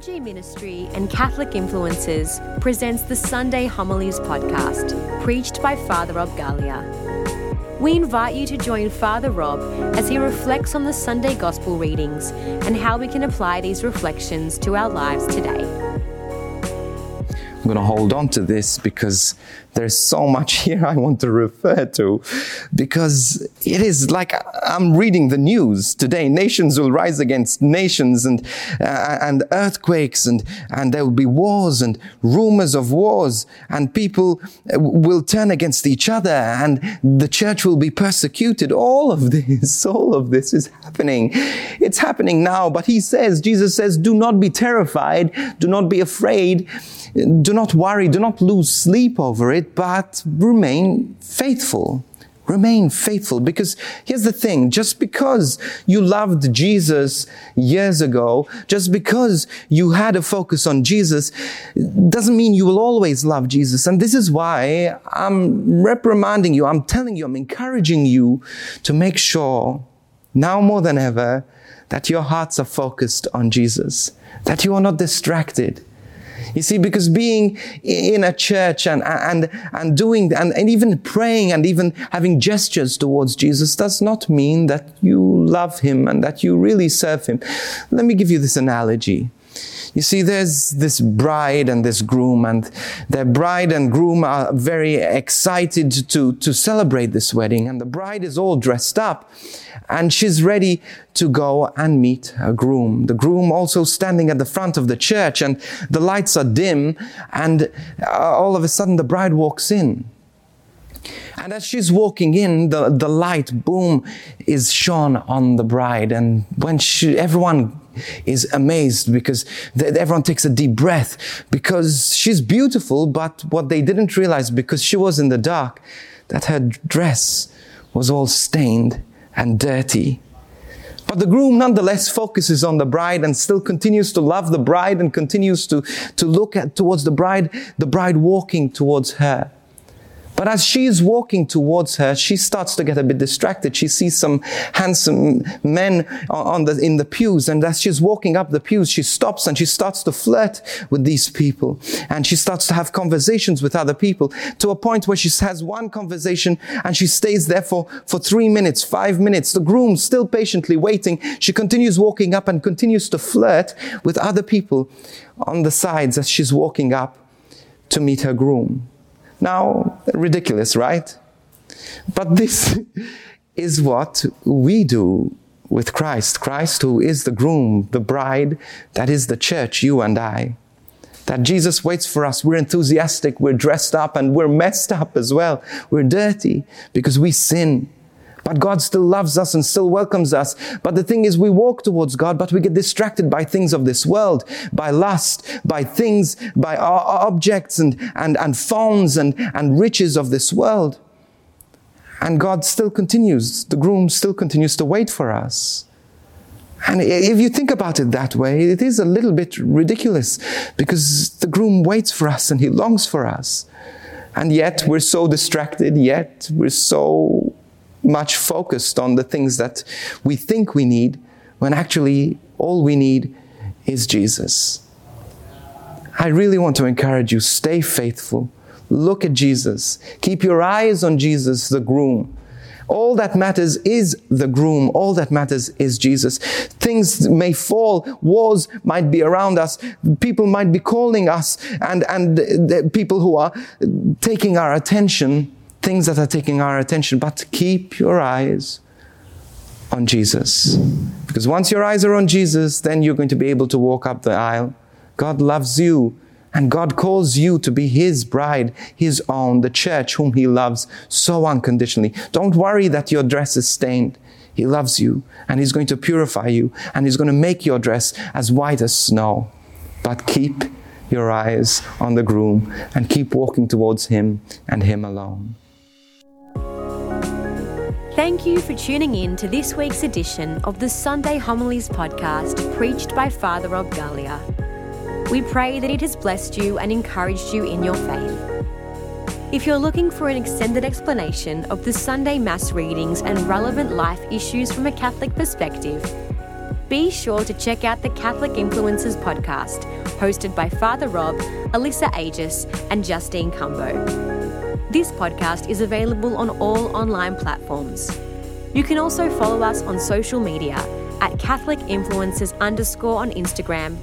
FRG Ministry and Catholic Influencers presents the Sunday Homilies podcast, preached by Father Rob Galea. We invite you to join Father Rob as he reflects on the Sunday Gospel readings and how we can apply these reflections to our lives today. I'm going to hold on to this because there's so much here I want to refer to because it is like I'm reading the news today. Nations will rise against nations and, uh, and earthquakes and, and there will be wars and rumors of wars and people will turn against each other and the church will be persecuted. All of this, all of this is happening. It's happening now, but he says, Jesus says, do not be terrified. Do not be afraid do not worry, do not lose sleep over it, but remain faithful. Remain faithful because here's the thing just because you loved Jesus years ago, just because you had a focus on Jesus, doesn't mean you will always love Jesus. And this is why I'm reprimanding you, I'm telling you, I'm encouraging you to make sure now more than ever that your hearts are focused on Jesus, that you are not distracted you see, because being in a church and, and, and doing, and, and even praying and even having gestures towards Jesus does not mean that you love him and that you really serve him. Let me give you this analogy. You see, there's this bride and this groom, and the bride and groom are very excited to, to celebrate this wedding, and the bride is all dressed up, and she's ready to go and meet her groom. The groom also standing at the front of the church, and the lights are dim, and uh, all of a sudden the bride walks in. And as she's walking in, the, the light, boom, is shone on the bride. And when she, everyone is amazed because everyone takes a deep breath because she's beautiful, but what they didn't realize because she was in the dark, that her dress was all stained and dirty. But the groom nonetheless focuses on the bride and still continues to love the bride and continues to, to look at towards the bride, the bride walking towards her. But as she's walking towards her, she starts to get a bit distracted. She sees some handsome men on the, in the pews. And as she's walking up the pews, she stops and she starts to flirt with these people. And she starts to have conversations with other people to a point where she has one conversation and she stays there for, for three minutes, five minutes. The groom still patiently waiting. She continues walking up and continues to flirt with other people on the sides as she's walking up to meet her groom. Now, ridiculous, right? But this is what we do with Christ. Christ, who is the groom, the bride, that is the church, you and I. That Jesus waits for us. We're enthusiastic, we're dressed up, and we're messed up as well. We're dirty because we sin. But God still loves us and still welcomes us. But the thing is, we walk towards God, but we get distracted by things of this world, by lust, by things, by objects and, and, and phones and, and riches of this world. And God still continues, the groom still continues to wait for us. And if you think about it that way, it is a little bit ridiculous because the groom waits for us and he longs for us. And yet we're so distracted, yet we're so much focused on the things that we think we need when actually all we need is Jesus. I really want to encourage you stay faithful. Look at Jesus. Keep your eyes on Jesus, the groom. All that matters is the groom. All that matters is Jesus. Things may fall. Wars might be around us. People might be calling us and, and people who are taking our attention things that are taking our attention, but keep your eyes on Jesus. Because once your eyes are on Jesus, then you're going to be able to walk up the aisle. God loves you, and God calls you to be His bride, His own, the church whom He loves so unconditionally. Don't worry that your dress is stained. He loves you, and He's going to purify you, and He's going to make your dress as white as snow. But keep your eyes on the groom and keep walking towards Him and Him alone. Thank you for tuning in to this week's edition of the Sunday Homilies podcast preached by Father Rob Galea. We pray that it has blessed you and encouraged you in your faith. If you're looking for an extended explanation of the Sunday Mass readings and relevant life issues from a Catholic perspective, be sure to check out the Catholic Influencers podcast, hosted by Father Rob, Alyssa Agius, and Justine Cumbo. This podcast is available on all online platforms. You can also follow us on social media at Catholic Influencers underscore on Instagram,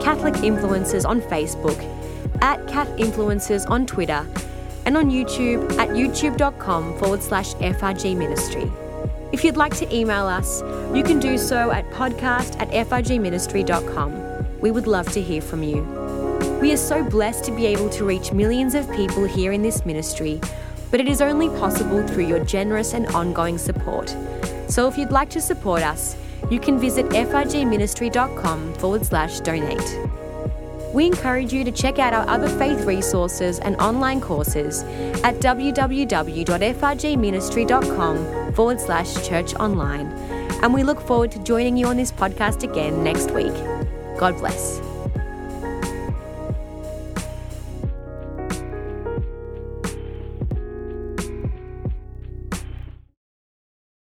Catholic Influencers on Facebook, at Cat Influencers on Twitter, and on YouTube at youtube.com forward slash FRG Ministry. If you'd like to email us, you can do so at podcast at frgministry.com. We would love to hear from you. We are so blessed to be able to reach millions of people here in this ministry, but it is only possible through your generous and ongoing support. So if you'd like to support us, you can visit frgministry.com forward slash donate. We encourage you to check out our other faith resources and online courses at www.frgministry.com forward slash church online. And we look forward to joining you on this podcast again next week. God bless.